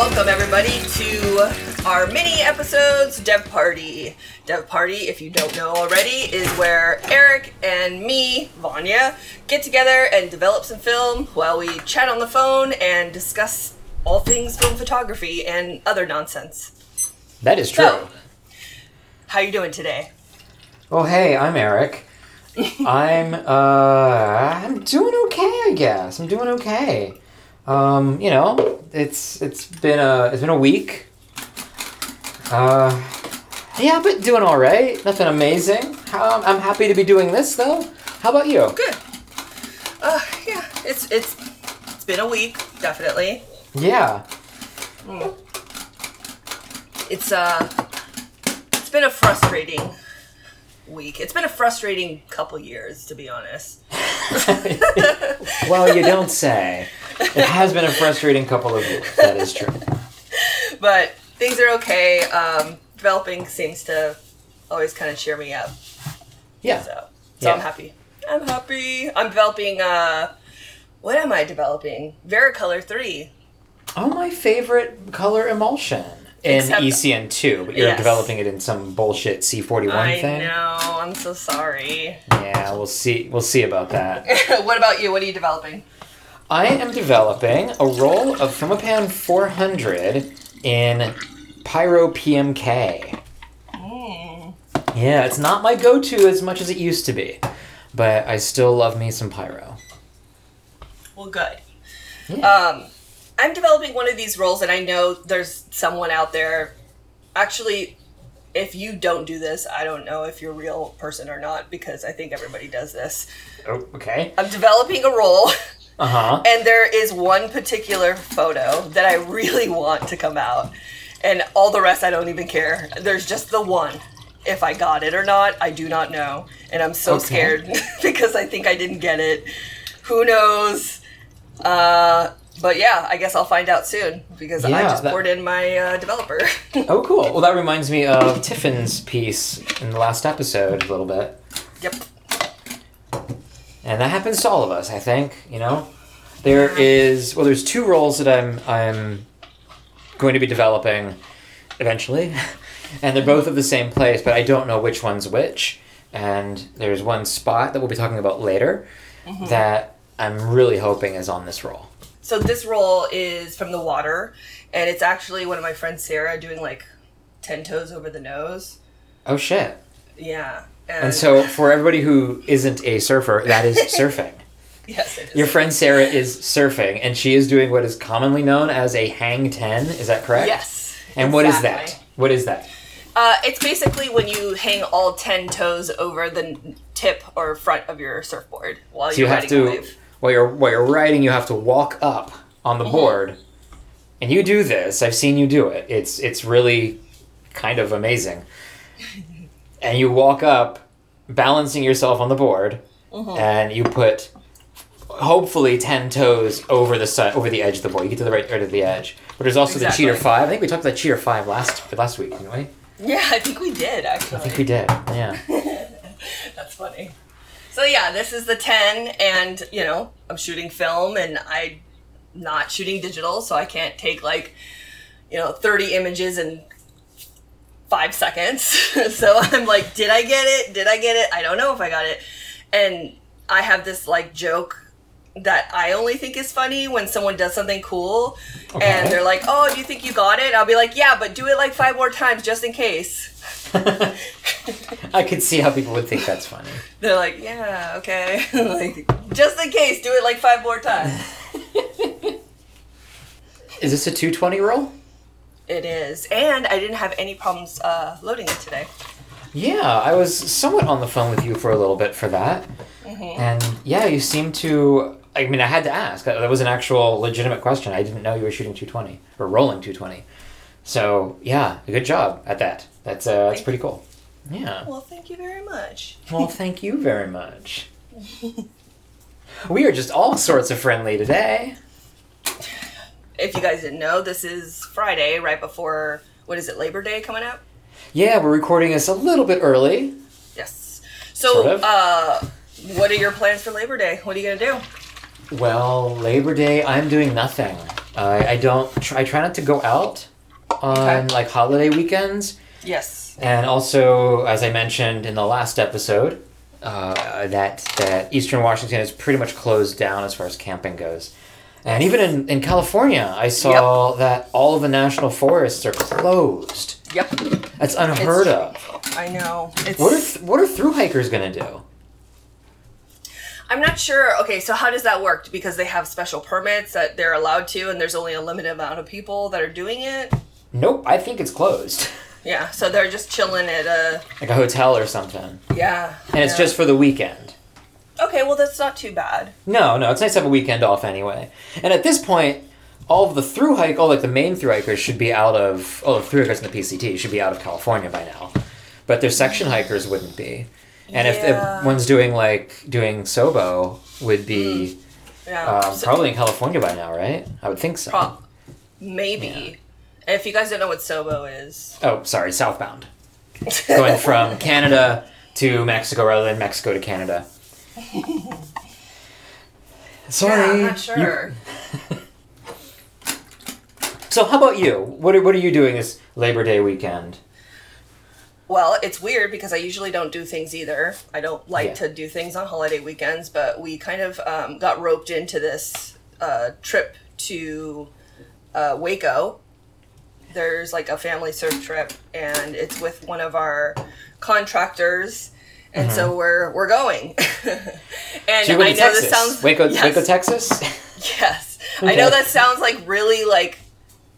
Welcome everybody to our mini episodes Dev Party. Dev Party, if you don't know already, is where Eric and me, Vanya, get together and develop some film while we chat on the phone and discuss all things film photography and other nonsense. That is true. So, how are you doing today? Oh, hey, I'm Eric. I'm uh I'm doing okay, I guess. I'm doing okay. Um, you know, it's it's been a it's been a week. Uh yeah, but doing all right. Nothing amazing. Um, I'm happy to be doing this though. How about you? Good. Uh, yeah, it's it's it's been a week, definitely. Yeah. It's uh, it's been a frustrating week. It's been a frustrating couple years, to be honest. well, you don't say. It has been a frustrating couple of years. That is true. But things are okay. Um, developing seems to always kind of cheer me up. Yeah. So, so I'm happy. I'm happy. I'm developing. Uh, what am I developing? Vericolor three. Oh, my favorite color emulsion in Except- ECN2, but you're Yes. developing it in some bullshit C41 thing. I thing. know. I'm so sorry. Yeah, we'll see. We'll see about that. what about you? What are you developing? I am developing a roll of Fomapan 400 in Pyro PMK. Hmm. Yeah, it's not my go-to as much as it used to be, but I still love me some Pyro. Well, good. Yeah. Um, I'm developing one of these roles, and I know there's someone out there. Actually, if you don't do this, I don't know if you're a real person or not because I think everybody does this. Oh, okay. I'm developing a role, Uh huh. and there is one particular photo that I really want to come out, and all the rest I don't even care. There's just the one. If I got it or not, I do not know, and I'm so Okay. scared because I think I didn't get it. Who knows? Uh, but yeah, I guess I'll find out soon because I just that- poured in my uh, developer. Oh, cool. Well, that reminds me of Tiffin's piece in the last episode a little bit. yep. And that happens to all of us, I think. You know, there is well, there's two roles that I'm I'm going to be developing eventually, and they're both of the same place, but I don't know which one's which. And there's one spot that we'll be talking about later mm-hmm. that I'm really hoping is on this role. So this role is from the water, and it's actually one of my friends Sarah doing like ten toes over the nose. Oh shit! Yeah. And so for everybody who isn't a surfer, that is surfing. yes, it is. Your friend Sarah is surfing, and she is doing what is commonly known as a hang ten. Is that correct? Yes. And what is that? What is that? Uh, it's basically when you hang all ten toes over the tip or front of your surfboard while So you're you have riding a to wave. while you're while you're riding, you have to walk up on Mm-hmm. the board, and you do this. I've seen you do it. It's it's really kind of amazing. And you walk up, balancing yourself on the board, Mm-hmm. and you put hopefully ten toes over the side over the edge of the board. You get to the right right of the edge. But there's also Exactly. the cheater five. I think we talked about cheater five last last week, didn't we? Yeah, I think we did actually. I think we did. Yeah. That's funny. So yeah, this is the 10 and, you know, I'm shooting film and I'm not shooting digital, so I can't take like, you know, 30 images in 5 seconds. so I'm like, did I get it? Did I get it? I don't know if I got it. And I have this like joke that I only think is funny when someone does something cool Okay. and they're like, "Oh, do you think you got it?" I'll be like, "Yeah, but do it like 5 more times just in case." I could see how people would think that's funny. They're like, yeah, okay. like, just in case, do it like five more times. Is this a 220 roll? It is. And I didn't have any problems uh, loading it today. Yeah, I was somewhat on the phone with you for a little bit for that. And yeah, you seem to. I mean, I had to ask. That that was an actual legitimate question. I didn't know you were shooting 220 or rolling 220. So yeah, good job at that. That's uh, that's pretty cool. Yeah. Well, thank you very much. Well, thank you very much. We are just all sorts of friendly today. If you guys didn't know, this is Friday, right before, what is it, Labor Day coming up? Yeah, we're recording this a little bit early. Yes. So, Sort of. uh, what are your plans for Labor Day? What are you going to do? Well, Labor Day, I'm doing nothing. I, I don't. Try, I try not to go out on Okay. like holiday weekends, Yes. and also, as I mentioned in the last episode, uh, that that Eastern Washington is pretty much closed down as far as camping goes. And even in, in California, I saw that all of the national forests are closed. Yep. That's unheard It's- of. I know. It's. What are th- what are through hikers gonna do? I'm not sure. Okay, so how does that work? Because they have special permits that they're allowed to, and there's only a limited amount of people that are doing it. Nope, I think it's closed, Yeah, so they're just chilling at a. like a hotel or something, Yeah. and it's just for the weekend. Okay, well that's not too bad. No, no, it's nice to have a weekend off anyway. And at this point, all of the through hike, all like the main through hikers should be out of. Oh, the through hikers in the PCT should be out of California by now, but their section hikers wouldn't be. And if, Yeah. if one's doing like doing Sobo, would be Yeah. um, So- probably in California by now, right? I would think so. Pro- maybe. And if you guys don't know what Sobo is, Oh, sorry, southbound, going from Canada to Mexico rather than Mexico to Canada. Sorry. yeah, I'm not sure. So how about you? What are, what are you doing this Labor Day weekend? Well, it's weird because I usually don't do things either. I don't like Yeah. to do things on holiday weekends, but we kind of um, got roped into this uh, trip to uh, Waco. There's like a family surf trip, and it's with one of our contractors, and so mm-hmm. we're we're going. and So I know to Texas. this sounds Waco, yes, Waco, Texas. Yes, I know that sounds like really like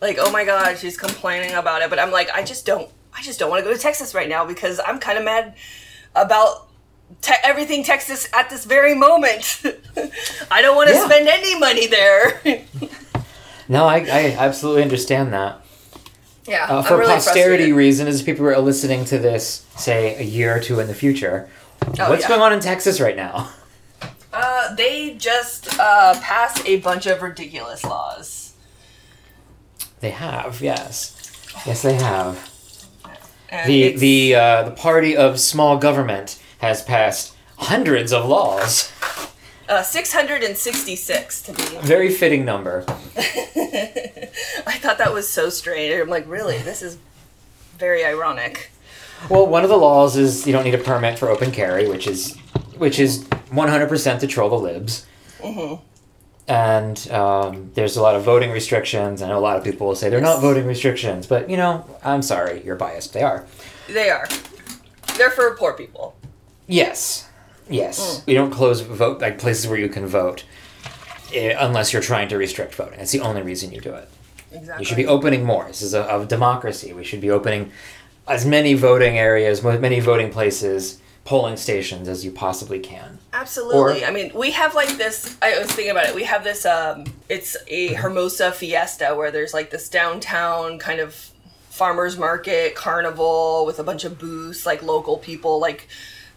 like oh my god, she's complaining about it, but I'm like I just don't I just don't want to go to Texas right now because I'm kind of mad about te- everything Texas at this very moment. I don't want to Yeah. spend any money there. no, I, I absolutely understand that. Yeah, Uh, for really posterity frustrated. reasons, as people are listening to this, say a year or two in the future, Oh, what's yeah. going on in Texas right now? Uh, they just uh, passed a bunch of ridiculous laws. They have, yes, yes, they have. And The the uh, the party of small government has passed hundreds of laws. Uh, 666 to be Very fitting number. I thought that was so strange. I'm like, really? This is very ironic. Well, one of the laws is you don't need a permit for open carry, which is which is 100% to troll the libs. Mm-hmm. And um, there's a lot of voting restrictions. I know a lot of people will say they're not voting restrictions, but you know, I'm sorry, you're biased. They are. They are. They're for poor people. Yes, yes. Mm. You don't close vote like places where you can vote, eh, unless you're trying to restrict voting. That's the only reason you do it. Exactly. You should be opening more. This is a, a democracy. We should be opening as many voting areas, many voting places, polling stations as you possibly can. Absolutely. Or- I mean, we have like this. I was thinking about it. We have this. Um, it's a Hermosa Fiesta where there's like this downtown kind of farmers market carnival with a bunch of booths, like local people like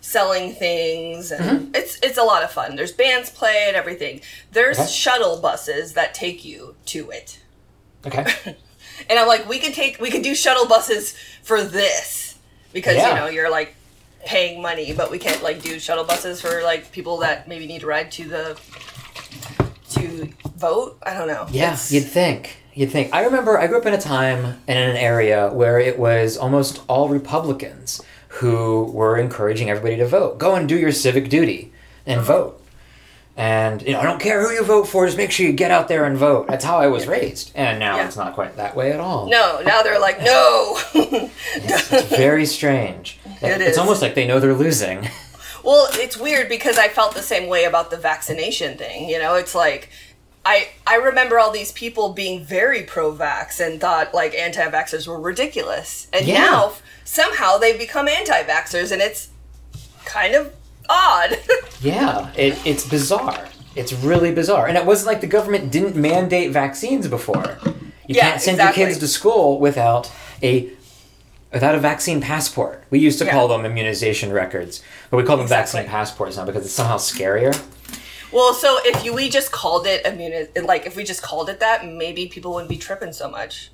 selling things, and Mm-hmm. it's it's a lot of fun. There's bands play and everything. There's Okay. shuttle buses that take you to it. Okay. And I'm like, we can take, we can do shuttle buses for this because Yeah. you know you're like paying money, but we can't like do shuttle buses for like people that maybe need to ride to the to vote. I don't know. Yeah, It's- you'd think. You'd think. I remember I grew up in a time and in an area where it was almost all Republicans who were encouraging everybody to vote. Go and do your civic duty and vote. And you know, I don't care who you vote for, just make sure you get out there and vote. That's how I was raised. And now Yeah. it's not quite that way at all. no, now they're like, no. It's, it's very strange. It it's is. almost like they know they're losing. Well, it's weird because I felt the same way about the vaccination thing. You know, it's like I I remember all these people being very pro-vax and thought like anti-vaxxers were ridiculous, and Yeah. now somehow they've become anti-vaxxers, and it's kind of odd. Yeah, it, it's bizarre. It's really bizarre. And it wasn't like the government didn't mandate vaccines before. You Yeah, can't send exactly. your kids to school without a without a vaccine passport. We used to Yeah. call them immunization records, but we call them Exactly. vaccine passports now because it's somehow scarier. Well, so if you, we just called it immuni- like if we just called it that, maybe people wouldn't be tripping so much.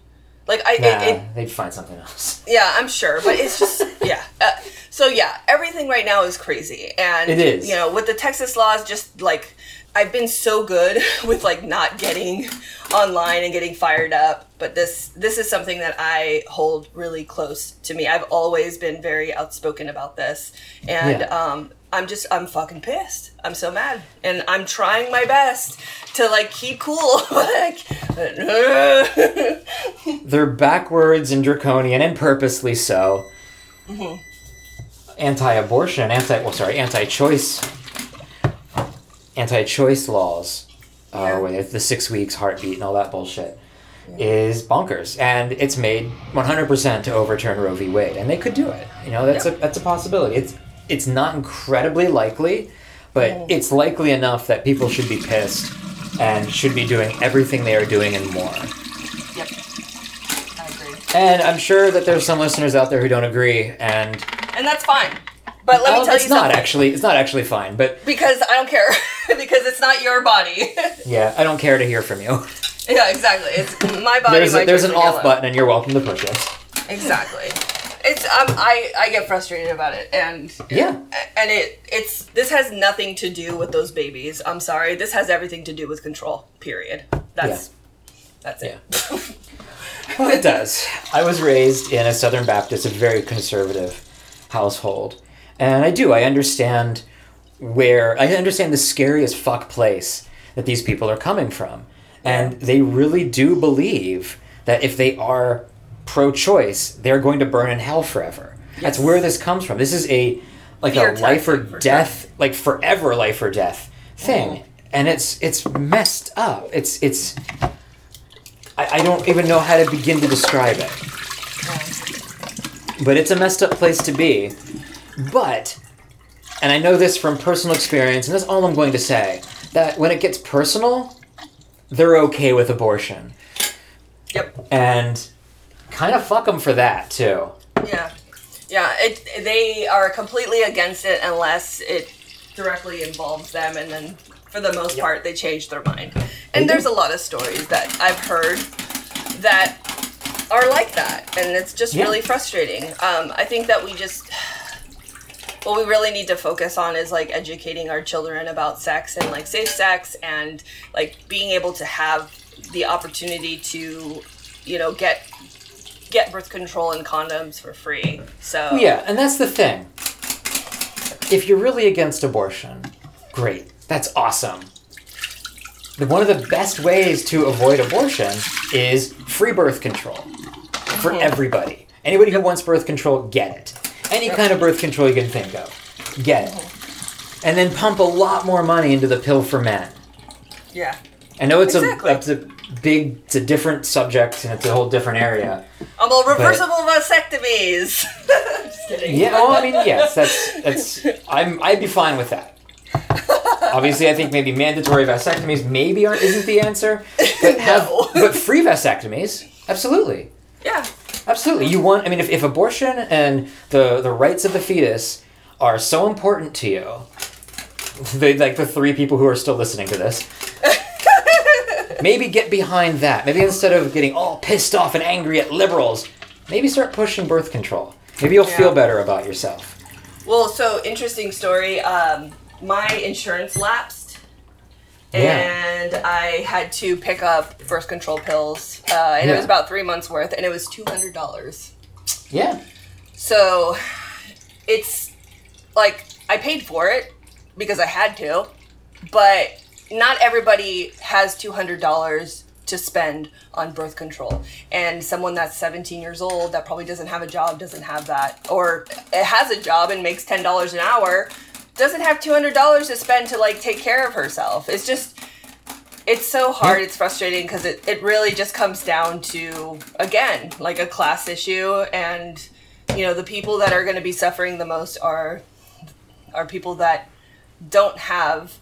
Like I, Nah, it, it, they'd find something else. Yeah, I'm sure, but it's just yeah. Uh, so yeah, everything right now is crazy, and It is. You know, with the Texas laws, just like I've been so good with like not getting online and getting fired up, but this this is something that I hold really close to me. I've always been very outspoken about this, and Yeah. um, I'm just I'm fucking pissed. I'm so mad, and I'm trying my best to like keep cool. like, They're backwards and draconian and purposely so. Anti-abortion, anti well, sorry, anti-choice, anti-choice laws, Yeah. uh, with the six weeks heartbeat and all that bullshit, is bonkers, and it's made 100% to overturn Roe v. Wade, and they could do it. You know, that's Yep. a that's a possibility. It's it's not incredibly likely, but oh. it's likely enough that people should be pissed and should be doing everything they are doing and more. yep, I agree, And I'm sure that there's some listeners out there who don't agree, and and that's fine. But let Well, me tell you it's you not something. actually. It's not actually fine, but because I don't care because it's not your body. yeah, I don't care to hear from you. yeah, exactly. It's my body. There's my a, there's an choice, leave me off alone. button, and you're welcome to push it. Exactly. It's um I I get frustrated about it and Yeah. and it it's this has nothing to do with those babies. I'm sorry. This has everything to do with control. Period. That's that's it. Well, it does. I was raised in a Southern Baptist, a very conservative household, and I do. I understand where I understand the scariest fuck place that these people are coming from, and they really do believe that if they are pro-choice, they're going to burn in hell forever. That's where this comes from. This is a like Fear a life or death, like forever life or death thing, mm-hmm. and it's it's messed up. It's it's. I, I don't even know how to begin to describe it but it's a messed up place to be. But, and I know this from personal experience, and that's all I'm going to say, that when it gets personal, they're okay with abortion. Yep. And kind of fuck them for that, too. Yeah. Yeah, it they are completely against it unless it directly involves them and then for the most Yep. part they change their mind. And there's a lot of stories that I've heard that are like that and it's just Yeah. really frustrating. Um, I think that we just what we really need to focus on is like educating our children about sex and like safe sex and like being able to have the opportunity to you know get get birth control and condoms for free so Yeah, and that's the thing. If you're really against abortion, great. That's awesome. One of the best ways to avoid abortion is free birth control for mm-hmm. everybody. Anybody who wants birth control, get it. Any kind of birth control you can think of, get it. Mm-hmm. And then pump a lot more money into the pill for men. yeah I know it's Exactly. a big, it's a different subject and it's a whole different area. i'm all reversible vasectomies just kidding Yeah. Oh, I mean, yes. That's that's. I'm. I'd be fine with that. Obviously, I think maybe mandatory vasectomies maybe aren't isn't the answer, but have No. but free vasectomies, absolutely, yeah absolutely. You want? I mean, if, if abortion and the the rights of the fetus are so important to you, they like the three people who are still listening to this. Maybe get behind that. Maybe instead of getting all pissed off and angry at liberals, maybe start pushing birth control. Maybe you'll feel better about yourself. well so interesting story um my insurance lapsed Yeah. and I had to pick up birth control pills, uh, and it was about three months worth, and it was two hundred dollars. Yeah. So it's like I paid for it because I had to, but not everybody has $200 to spend on birth control. And someone that's 17 years old that probably doesn't have a job doesn't have that, or it has a job and makes $10 an hour doesn't have $200 to spend to like take care of herself. It's just it's so hard it's frustrating because it, it really just comes down to again like a class issue and you know the people that are going to be suffering the most are are people that don't have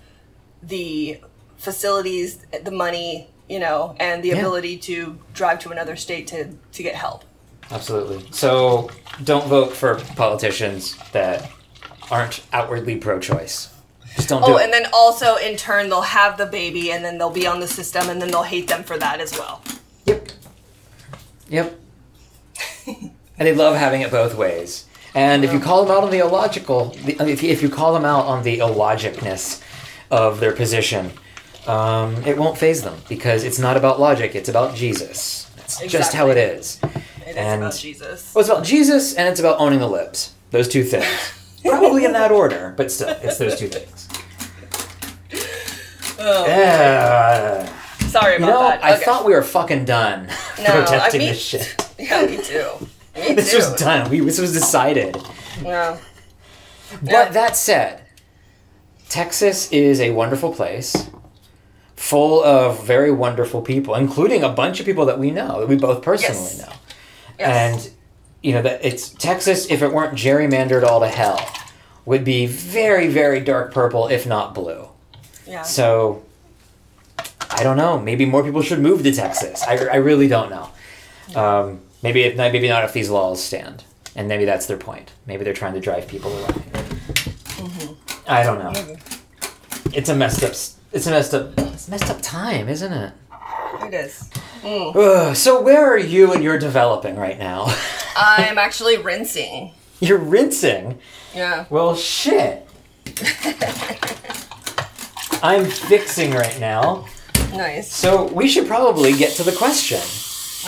the facilities the money you know and the Yeah. ability to drive to another state to to get help Absolutely. So don't vote for politicians that aren't outwardly pro-choice. Just don't do oh it. and then also in turn they'll have the baby and then they'll be on the system and then they'll hate them for that as well Yep. Yep. and they love having it both ways. And if you call them out on the illogical, the, if, you, if you call them out on the illogicness of their position, um, it won't phase them because it's not about logic, it's about Jesus. That's just how it is. It is And- about Jesus. Well, it's about Jesus and it's about owning the libs. Those two things. Probably in that order, but still, it's those two things. Oh, Yeah. sorry You about know, that. I Okay. thought we were fucking done No, I protesting mean- this shit. Yeah, me too. Me This too. was done. We, this was decided. Yeah. But Yeah. that said, Texas is a wonderful place, full of very wonderful people, including a bunch of people that we know, that we both personally Yes. know. Yes. And you know that it's Texas. If it weren't gerrymandered all to hell, would be very, very dark purple, if not blue. yeah. So I don't know. Maybe more people should move to Texas. I, I really don't know. Um, maybe if maybe not if these laws stand, and maybe that's their point. Maybe they're trying to drive people away. I don't know. Maybe. It's a messed up. It's a messed up. It's messed up time, isn't it? It is. Mm. Ugh, so where are you and you're developing right now? I'm actually rinsing. you're rinsing. Yeah. Well, shit. I'm fixing right now. Nice. So we should probably get to the question.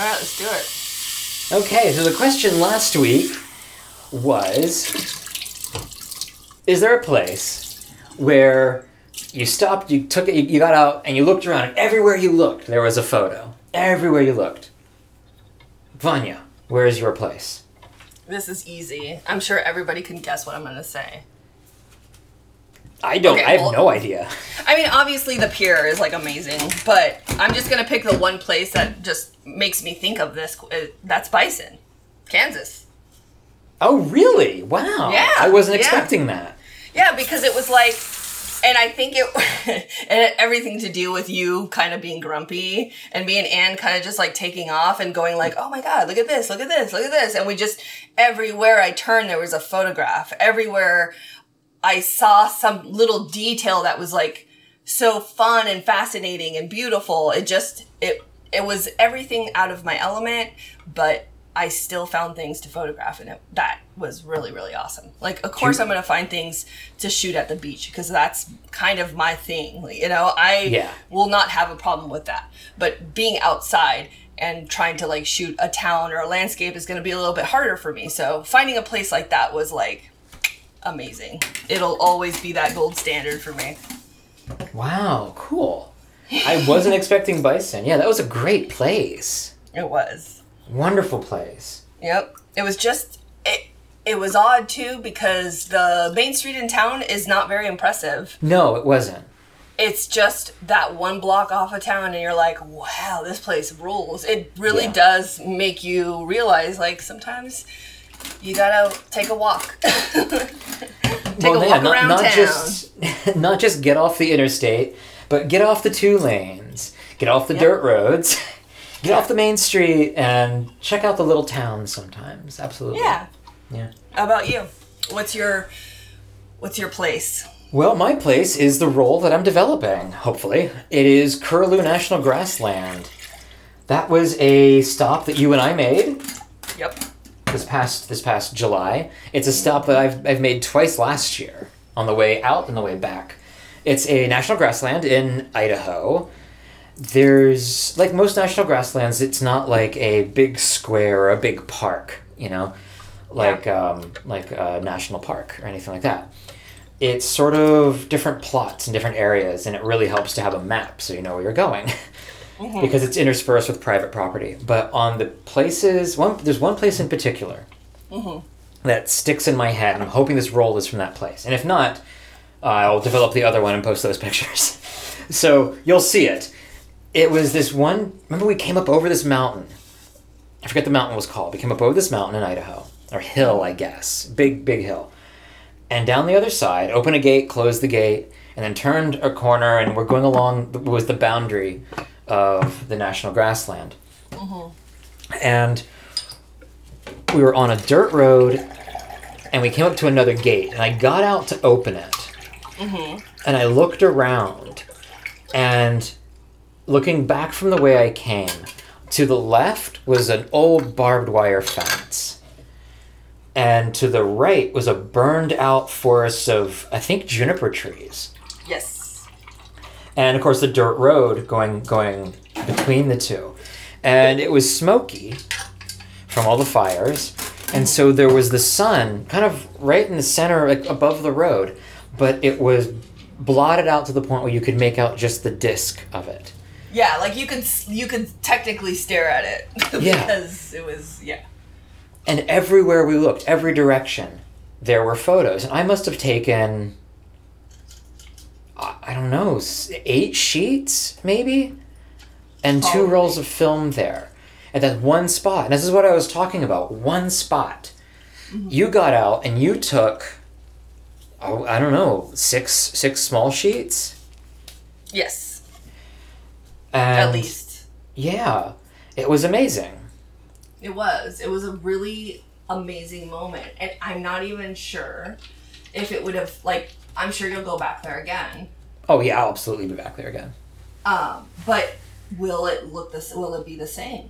All right, let's do it. Okay, so the question last week was Is there a place where you stopped, you took it, you got out, and you looked around, and everywhere you looked, there was a photo? Everywhere you looked. Vanya, where is your place? This is easy. I'm sure everybody can guess what I'm going to say. I don't, Okay, I have well- no idea. I mean, obviously the pier is like amazing, but I'm just going to pick the one place that just makes me think of this. uh, That's Bison, Kansas. Oh, really? Wow. Yeah, I wasn't yeah. expecting that. Yeah, because it was like, and I think it, it everything to do with you kind of being grumpy and me and Anne kind of just like taking off and going like, oh my God, look at this, look at this, look at this. And we just, everywhere I turned, there was a photograph. Everywhere I saw some little detail that was like so fun and fascinating and beautiful. It just, it, it was everything out of my element, but I still found things to photograph and it, that was really, really awesome. Like, of course, I'm going to find things to shoot at the beach because that's kind of my thing. Like, you know, I Yeah. will not have a problem with that. But being outside and trying to like shoot a town or a landscape is going to be a little bit harder for me. So finding a place like that was like amazing. It'll always be that gold standard for me. Wow, cool. I wasn't expecting bison. Yeah, that was a great place. It was. Wonderful place. Yep. It was just it it was odd too because the main street in town is not very impressive. No, it wasn't. It's just that one block off of town and you're like, "Wow, this place rules." It really Yeah. does make you realize like sometimes you got to take a walk. take a walk not, around not town. just not just get off the interstate, but get off the two lanes, get off the dirt roads, get off the main street, and check out the little towns sometimes. Absolutely. yeah. Yeah. How about you? What's your what's your place? Well, my place is the role that I'm developing. Hopefully, it is Curlew National Grassland. That was a stop that you and I made Yep. this past this past July. It's a stop that I've I've made twice last year on the way out and the way back. It's a national grassland in Idaho. There's like most national grasslands, it's not like a big square or a big park, you know, like um, like a national park or anything like that. It's sort of different plots in different areas, and it really helps to have a map so you know where you're going. because it's interspersed with private property. But on the places, one there's one place in particular that sticks in my head, and I'm hoping this role is from that place. And if not, I'll develop the other one and post those pictures. so you'll see it. It was this one. Remember, we came up over this mountain. I forget the mountain was called. We came up over this mountain in Idaho, or hill, I guess, big big hill. And down the other side, open a gate, close the gate, and then turned a corner, and we're going along was the boundary of the national grassland. Mm-hmm. And we were on a dirt road, and we came up to another gate, and I got out to open it, mm-hmm. and I looked around, and looking back from the way I came, to the left was an old barbed wire fence. And to the right was a burned out forest of, I think, juniper trees. Yes. and of course the dirt road going going between the two, and it was smoky from all the fires, and so there was the sun kind of right in the center, like above the road, but it was blotted out to the point where you could make out just the disc of it. Yeah, like you s- you could technically stare at it Yeah. because it was yeah. And everywhere we looked, every direction, there were photos. And I must have taken, I I don't know, eight sheets maybe? And two rolls of film there. At that one spot. And this is what I was talking about one spot. Mm-hmm. You got out and you took, oh, I don't know, six six small sheets? Yes, And at least Yeah. It was amazing. it was. It was a really amazing moment, and I'm not even sure if it would have like. I'm sure you'll go back there again. Oh, yeah, I'll absolutely be back there again. Um, but will it look this? Will it be the same?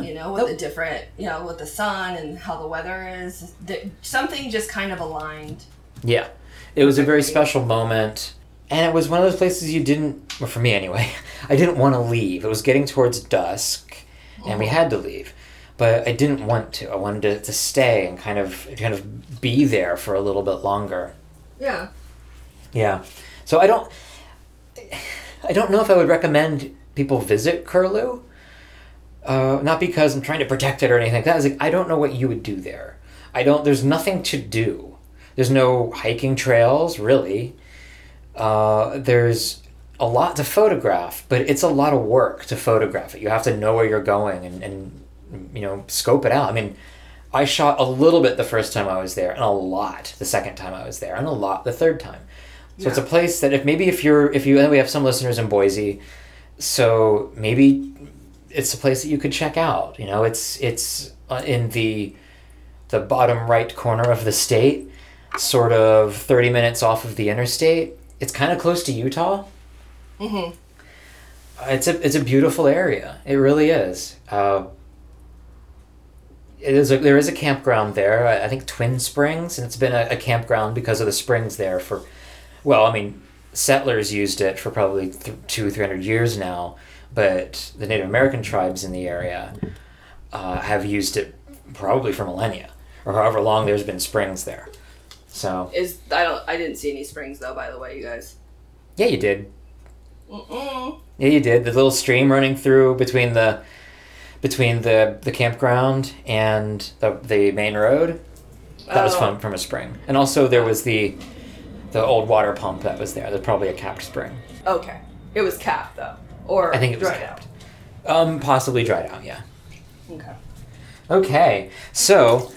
You know, with Nope. the different, you know, with the sun and how the weather is, th- something just kind of aligned. Yeah. It was a very special moment. And it was one of those places you didn't, well, for me anyway, I didn't want to leave. It was getting towards dusk and we had to leave. But I didn't want to. I wanted to, to stay and kind of kind of be there for a little bit longer. Yeah. Yeah. So I don't I don't know if I would recommend people visit Curlew. Uh, not because I'm trying to protect it or anything like that. I was like, I don't know what you would do there. I don't. There's nothing to do. There's no hiking trails really. Uh, there's a lot to photograph, but it's a lot of work to photograph it. You have to know where you're going and, and you know scope it out. I mean, I shot a little bit the first time I was there, and a lot the second time I was there, and a lot the third time. So it's a place that if maybe if you're if you and we have some listeners in Boise, so maybe it's a place that you could check out. You know, it's it's uh, in the the bottom right corner of the state, sort of thirty minutes off of the interstate. It's kind of close to Utah. Mm-hmm. It's a it's a beautiful area. It really is. Uh, it is a, there is a campground there. I, I think Twin Springs, and it's been a, a campground because of the springs there for. Well, I mean, settlers used it for probably th- two three hundred years now, but the Native American tribes in the area uh, have used it probably for millennia, or however long there's been springs there. So Is I don't I didn't see any springs though. By the way, you guys. yeah, you did. Mm-mm. Yeah, you did. The little stream running through between the between the the campground and the the main road. That was Oh. fun from a spring. And also there was the the old water pump that was there. There's probably a capped spring. Okay. It was capped though, or I think it was capped. Um, possibly dried out. Yeah. Okay. Okay, so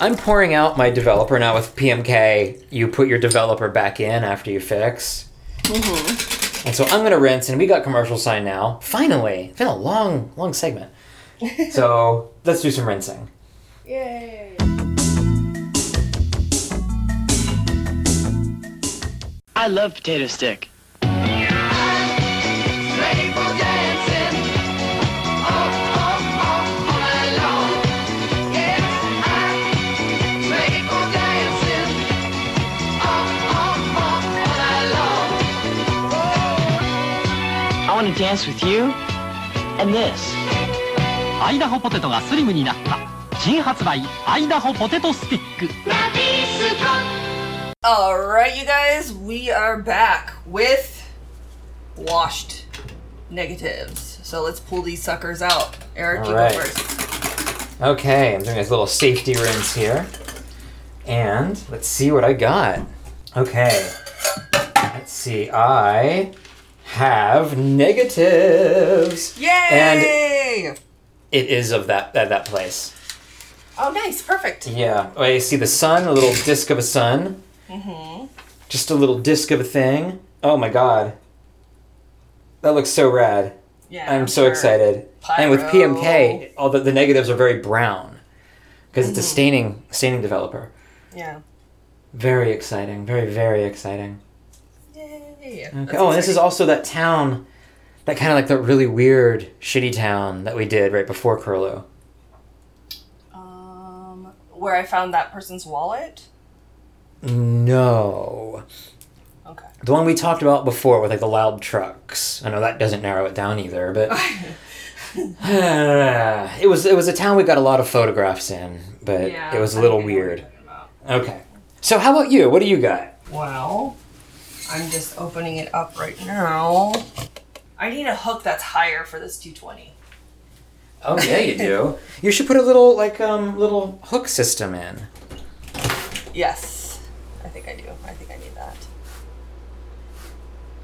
I'm pouring out my developer now with PMK. You put your developer back in after you fix. Mm-hmm. And so I'm gonna rinse, and we got commercial sign now. Finally, it's been a long, long segment. So let's do some rinsing. Yay. I love potato stick. I want to dance with you and this. アイダホポテトがスリムになった新発売アイダホポテトスティック All right, you guys, we are back with washed negatives. So let's pull these suckers out. Eric, you All right. go first. Okay, I'm doing a little safety rinse here. And let's see what I got. Okay. Let's see. I have negatives. Yay! It is of that that, that place. oh, nice, perfect. Yeah. Oh, I see the sun, a little disc of a sun. Mm-hmm. Just a little disc of a thing. Oh my god. That looks so rad. Yeah, I'm so sure. excited. And with PMK, all the, the negatives are very brown. Because Mm-hmm. it's a staining staining developer. Yeah. Very exciting. Very, very exciting. Yay. Okay. That's Oh, and this is also that town, that kind of like that really weird, shitty town that we did right before Curlew. um where I found that person's wallet. No. Okay. The one we talked about before with like the loud trucks. I know that doesn't narrow it down either, but it was it was a town we got a lot of photographs in, but it was a little weird. Okay. So how about you? What do you got? Well, I'm just opening it up right now. I need a hook that's higher for this 220. Oh yeah, you do. you should put a little like um little hook system in. Yes, I think I do. I think I need that.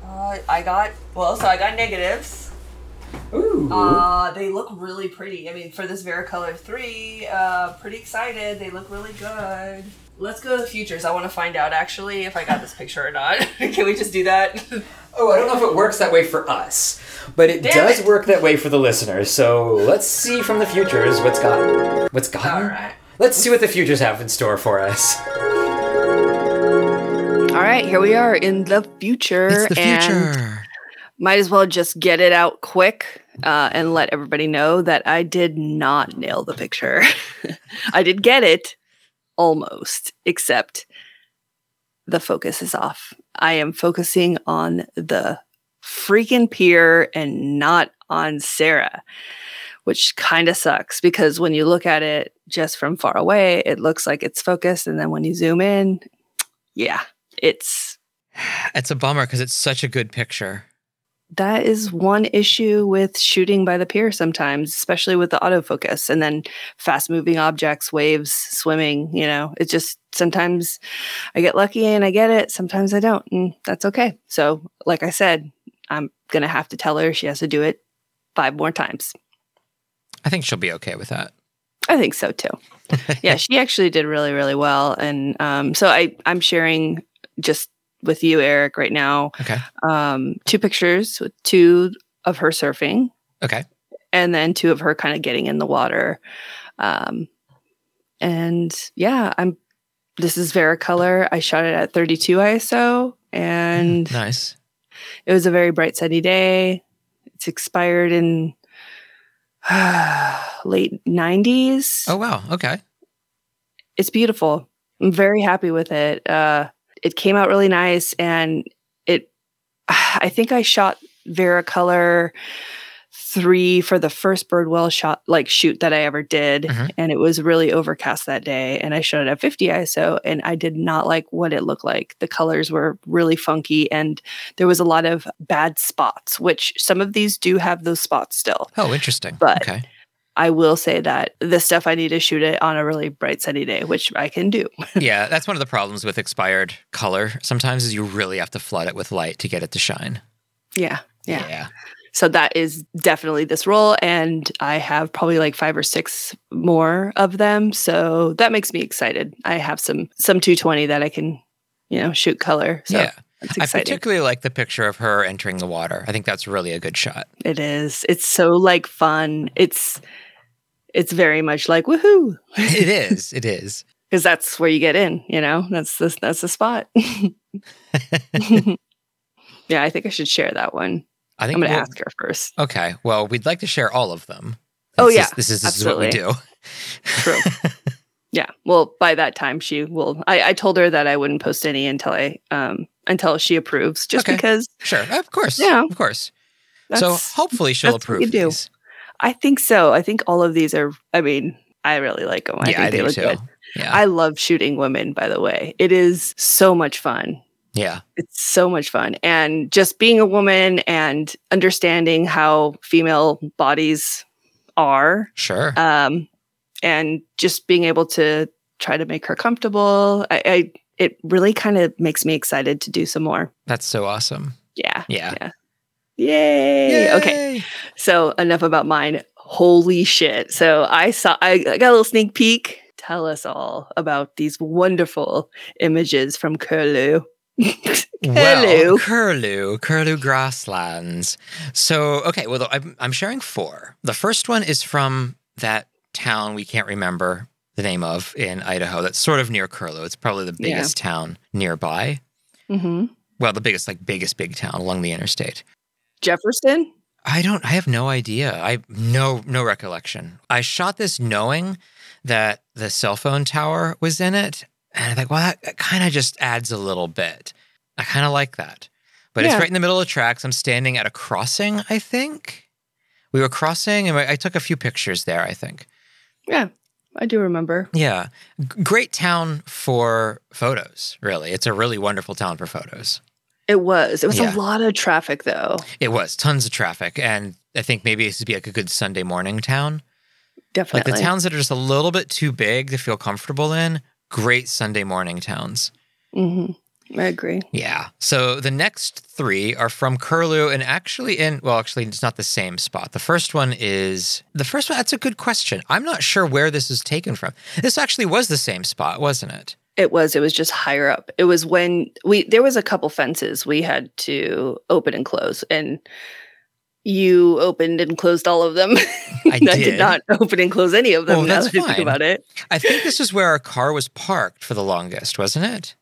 Uh, I got well, so I got negatives. Ooh. Uh, they look really pretty. I mean, for this Vericolor 3, uh, pretty excited. They look really good. Let's go to the futures. I want to find out actually if I got this picture or not. Can we just do that? oh, I don't know if it works that way for us, but it Damn does it. work that way for the listeners. So let's see from the futures what's got what's got. All right. Let's see what the futures have in store for us. All right, here we are in the future. The and might as well just get it out quick uh, and let everybody know that I did not nail the picture. I did get it almost, except the focus is off. I am focusing on the freaking pier and not on Sarah, which kind of sucks because when you look at it just from far away, it looks like it's focused. And then when you zoom in, yeah, it's It's a bummer because it's such a good picture. That is one issue with shooting by the pier sometimes, especially with the autofocus and then fast moving objects, waves, swimming. You know, it just sometimes I get lucky and I get it. Sometimes I don't. And that's okay. So, like I said, I'm going to have to tell her she has to do it five more times. I think she'll be okay with that. I think so too. yeah, she actually did really, really well. And um, so I, I'm sharing just with you, Eric, right now, Okay. um, two pictures with two of her surfing Okay. and then two of her kind of getting in the water. Um, and yeah, I'm. This is Vericolor. I shot it at 32 ISO, and Nice. it was a very bright sunny day. It's expired in late 90s. Oh wow. Okay. It's beautiful. I'm very happy with it. Uh, it came out really nice, and it. I think I shot Vericolor three for the first Birdwell shot like shoot that I ever did, Mhm. and it was really overcast that day. And I shot it at 50 ISO, and I did not like what it looked like. The colors were really funky, and there was a lot of bad spots, which some of these do have those spots still. Oh, interesting. But- okay. I will say that the stuff I need to shoot it on a really bright sunny day, which I can do. yeah, that's one of the problems with expired color. Sometimes is you really have to flood it with light to get it to shine. Yeah. Yeah. Yeah. So that is definitely this roll. And I have probably like five or six more of them. So that makes me excited. I have some some 220 that I can, you know, shoot color. So yeah. I particularly like the picture of her entering the water. I think that's really a good shot. it is. It's so like fun. It's it's very much like woohoo. it is. It is. Because that's where you get in, you know? That's the that's the spot. yeah, I think I should share that one. I think I'm gonna we'll- ask her first. Okay. Well, we'd like to share all of them. Oh, yeah, is- this is this is what we do. True. yeah. Well, by that time, she will. I, I told her that I wouldn't post any until I um until she approves, just Okay. because Sure. Of course. Yeah. Of course. so hopefully she'll approve you do. these. I think so. I think all of these are. I mean, I really like them. I yeah, think I they do look too. good. Yeah. I love shooting women. By the way, it is so much fun. yeah. It's so much fun, and just being a woman and understanding how female bodies are Sure. um, and just being able to try to make her comfortable. I, I it really kind of makes me excited to do some more. That's so awesome. Yeah. Yeah. Yeah. Yay. Okay. So enough about mine. Holy shit. So I saw I, I got a little sneak peek. Tell us all about these wonderful images from Curlew. Well, Curlew. Curlew, Curlew grasslands. So, okay, well, I'm, I'm sharing four. The first one is from that town we can't remember the name of in Idaho that's sort of near Curlew. It's probably the Yeah. biggest town nearby. hmm Well, the biggest, like, biggest big town along the interstate. Jefferson. I don't, I have no idea. I no, no recollection. I shot this knowing that the cell phone tower was in it. And I think, well, that, that kind of just adds a little bit. I kind of like that. But it's right in the middle of the tracks. I'm standing at a crossing, I think. We were crossing and I I took a few pictures there, I think. Yeah, I do remember. Yeah. Great town for photos, really. It's a really wonderful town for photos. It was. It was Yeah. a lot of traffic though. It was tons of traffic. And I think maybe this would be like a good Sunday morning town. Definitely, like the towns that are just a little bit too big to feel comfortable in, great Sunday morning towns. Mm-hmm. I agree. Yeah. So the next three are from Curlew and actually in, well, actually, it's not the same spot. The first one is, the first one, that's a good question. I'm not sure where this is taken from. This actually was the same spot, wasn't it? It was. It was just higher up. It was when we there was a couple fences we had to open and close, and you opened and closed all of them. I did did. not open and close any of them. Now that's I fine. about it. I think this is where our car was parked for the longest, wasn't it?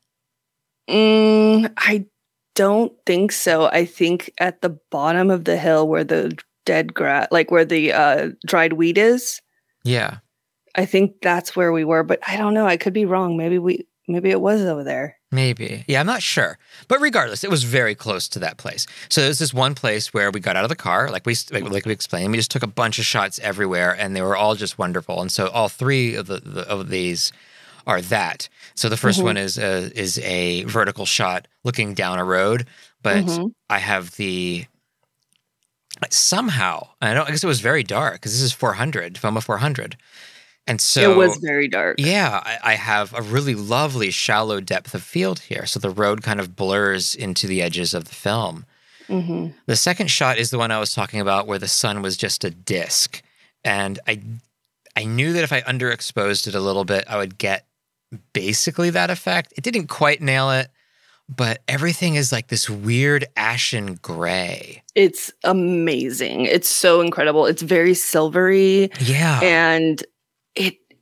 Mm, I don't think so. I think at the bottom of the hill where the dead grass, like where the uh, dried wheat is, Yeah. I think that's where we were. But I don't know. I could be wrong. Maybe we, maybe it was over there. Maybe. Yeah, I'm not sure. But regardless, it was very close to that place. So there's this one place where we got out of the car, like we like, like we explained, we just took a bunch of shots everywhere and they were all just wonderful. And so all three of the, the of these are that. So the 1st one is a, is a vertical shot looking down a road, but Mhm. I have the somehow, I don't I guess it was very dark because this is 400, FOMA 400. And so it was very dark. yeah, I, I have a really lovely shallow depth of field here. So the road kind of blurs into the edges of the film. hmm The second shot is the one I was talking about where the sun was just a disc. And I I knew that if I underexposed it a little bit, I would get basically that effect. It didn't quite nail it, but everything is like this weird ashen gray. It's amazing. It's so incredible. It's very silvery Yeah. and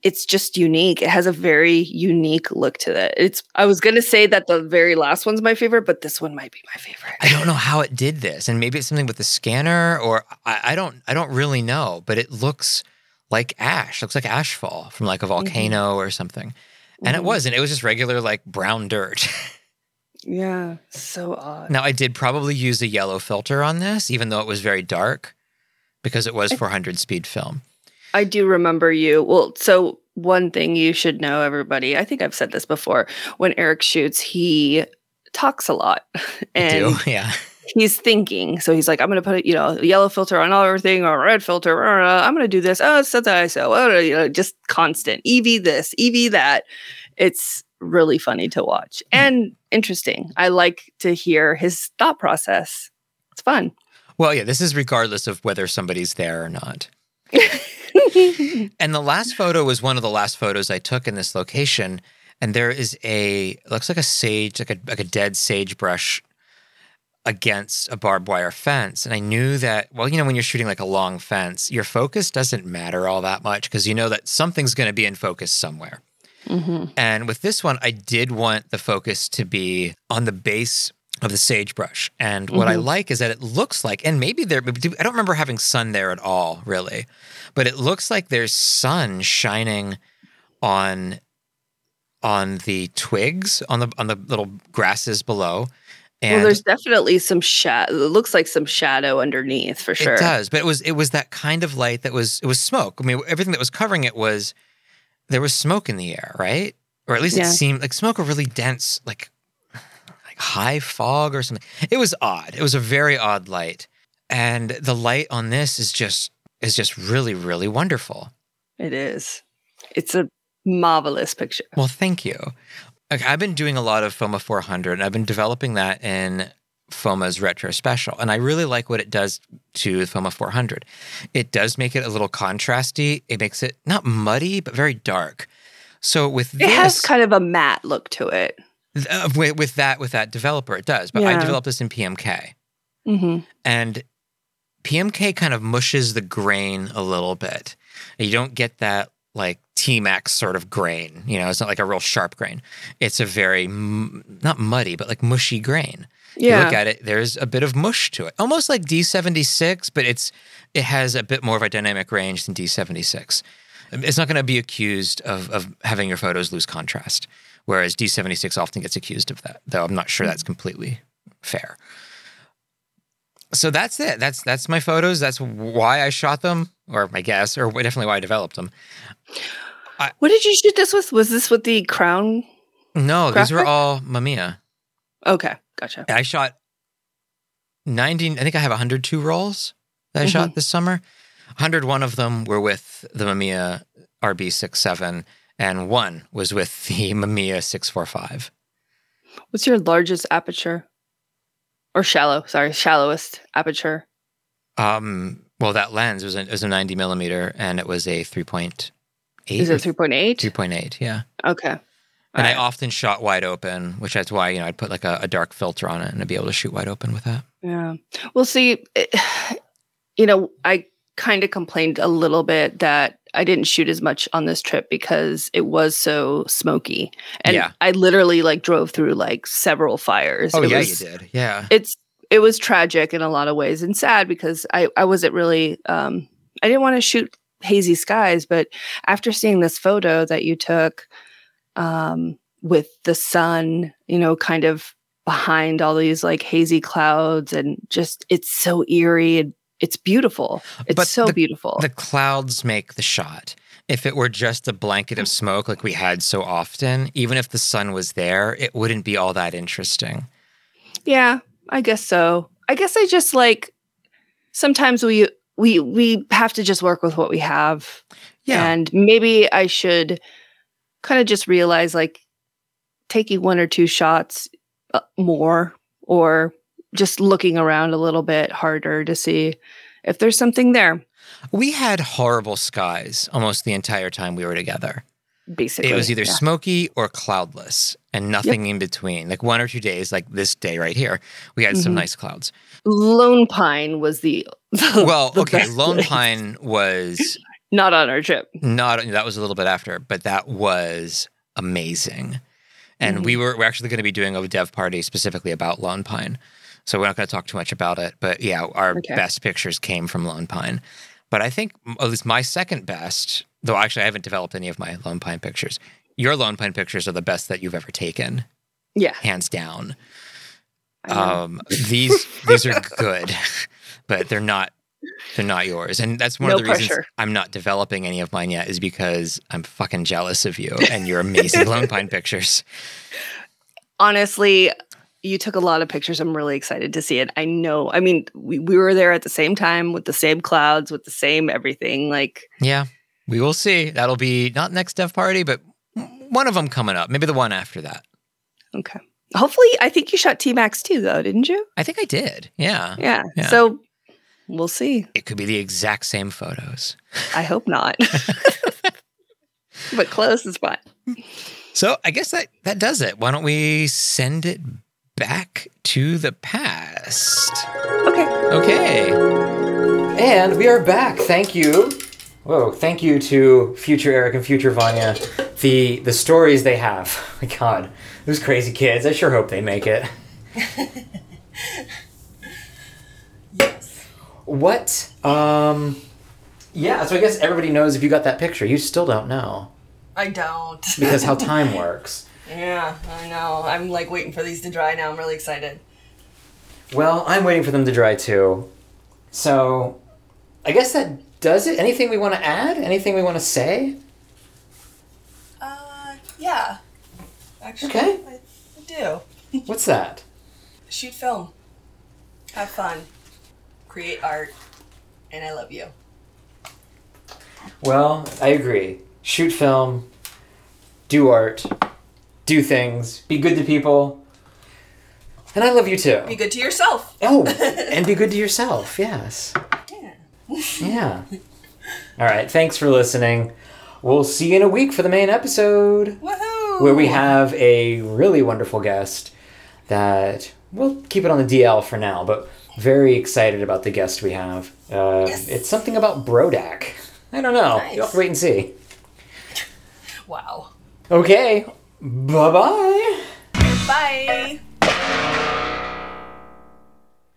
it's just unique. It has a very unique look to it. It's I was gonna say that the very last one's my favorite, but this one might be my favorite. I don't know how it did this, and maybe it's something with the scanner, or I, I don't, I don't really know. But it looks like ash. looks like ashfall from like a volcano or something. And it Mhm. wasn't. It was just regular like brown dirt. Yeah, so odd. now I did probably use a yellow filter on this, even though it was very dark, because it was 400 speed film. I do remember you. Well, so one thing you should know, everybody. I think I've said this before. When Eric shoots, he talks a lot, and do, yeah. he's thinking. So he's like, I'm going to put you know a yellow filter on all everything or a red filter. Or, uh, I'm going to do this. Oh, it's such ISO. Oh, you know, just constant EV this, EV that. It's really funny to watch and interesting. I like to hear his thought process. It's fun. Well, yeah. This is regardless of whether somebody's there or not. And the last photo was one of the last photos I took in this location. And there is a looks like a sage, like a like a dead sagebrush against a barbed wire fence. And I knew that, well, you know, when you're shooting like a long fence, your focus doesn't matter all that much because you know that something's going to be in focus somewhere. hmm And with this one, I did want the focus to be on the base of the sagebrush. And what I mm-hmm. like is that it looks like, and maybe there, I don't remember having sun there at all, really, but it looks like there's sun shining on on the twigs on the on the little grasses below. And well, there's definitely some shadow. It looks like some shadow underneath for sure. It does, but it was it was that kind of light that was it was smoke. I mean, everything that was covering it was there was smoke in the air, right? Or at least Yeah. it seemed like smoke, a really dense, like high fog or something. It was odd. It was a very odd light, and the light on this is just is just really really wonderful. It is. It's a marvelous picture. Well, thank you. Okay, I've been doing a lot of FOMA 400, and I've been developing that in FOMA's retro special, and I really like what it does to the FOMA 400. It does make it a little contrasty. It makes it not muddy, but very dark. So with It this, has kind of a matte look to it. Uh, with, with that with that developer, it does. But I developed this in PMK, hmm and PMK kind of mushes the grain a little bit. You don't get that like T Max sort of grain. You know, it's not like a real sharp grain. It's a very m- not muddy, but like mushy grain. yeah. you look at it, there's a bit of mush to it, almost like D76, but it's it has a bit more of a dynamic range than D76. It's not going to be accused of of having your photos lose contrast, whereas D76 often gets accused of that, though I'm not sure that's completely fair. So that's it. That's that's my photos. That's why I shot them, or my guess, or definitely why I developed them. What did you shoot this with? Was this with the crown? No, these were all Mamiya. Okay, gotcha. I shot 90, I think I have 102 rolls that I mm-hmm. shot this summer. 101 of them were with the Mamiya RB67, and one was with the Mamiya 645. What's your largest aperture? Or shallow, sorry, shallowest aperture. Um, well, that lens was a, was a 90 millimeter, and it was a 3.8. Is it 3.8? 3.8, yeah. Okay. And I often shot wide open, which that's why, you know, I'd put like a, a dark filter on it and I'd be able to shoot wide open with that. Yeah. Well, see, it, you know, I kind of complained a little bit that I didn't shoot as much on this trip because it was so smoky. And Yeah. I literally like drove through like several fires. Oh, It yeah, was- you did. Yeah. It's it was tragic in a lot of ways and sad because I I wasn't really um I didn't want to shoot hazy skies, but after seeing this photo that you took um with the sun, you know, kind of behind all these like hazy clouds and just it's so eerie and it's beautiful. It's But so the- beautiful. The clouds make the shot. If it were just a blanket of smoke like we had so often, even if the sun was there, it wouldn't be all that interesting. Yeah, I guess so. I guess I just like sometimes we we we have to just work with what we have. Yeah. And maybe I should kind of just realize like taking one or two shots uh, more or just looking around a little bit harder to see if there's something there we had horrible skies almost the entire time we were together. basically. It was either Yeah. smoky or cloudless and nothing in between. Like one or two days, like this day right here, we had some Mhm. nice clouds. Lone Pine was the, the Well, the okay, Lone place. Pine was not on our trip. not that was a little bit after, but that was amazing. And we were we're actually going to be doing a dev party specifically about Lone Pine. So we're not going to talk too much about it, but yeah, our Okay. best pictures came from Lone Pine. But I think at least my second best, though actually I haven't developed any of my Lone Pine pictures. Your Lone Pine pictures are the best that you've ever taken, Yeah. hands down. Um, these these are good, but they're not they're not yours. And that's one No of the reasons. I'm not developing any of mine yet is because I'm fucking jealous of you and your amazing Lone Pine pictures. honestly, you took a lot of pictures. I'm really excited to see it. I know. I mean, we, we were there at the same time with the same clouds, with the same everything. Like, Yeah, we will see. That'll be not next dev party, but one of them coming up. Maybe the one after that. okay. Hopefully, I think you shot T Max too, though, didn't you? I think I did. Yeah. Yeah. Yeah. So we'll see. It could be the exact same photos. I hope not. but close is fine. So I guess that that does it. Why don't we send it back to the past? Okay. Okay. And we are back. Thank you. Whoa, thank you to future Eric and future Vanya. The the stories they have. My God, those crazy kids. I sure hope they make it. Yes. What? Um. Yeah. So I guess everybody knows if you got that picture. You still don't know I don't. because how time works. Yeah, I know. I'm like waiting for these to dry now. I'm really excited. Well, I'm waiting for them to dry too. So, I guess that does it. Anything we want to add? Anything we want to say? Uh, yeah. Actually, Okay. I, I do. What's that? Shoot film. Have fun. Create art. And I love you. Well, I agree. Shoot film, do art, do things, be good to people. And I love you too. Be good to yourself. Oh, and be good to yourself. Yes. Yeah. Yeah. All right. Thanks for listening. We'll see you in a week for the main episode Woohoo! where we have a really wonderful guest that we'll keep it on the DL for now, but very excited about the guest we have. Uh, Yes. It's something about Brodak. I don't know. Nice. You'll have to wait and see. Wow. Okay. Bye bye. Bye.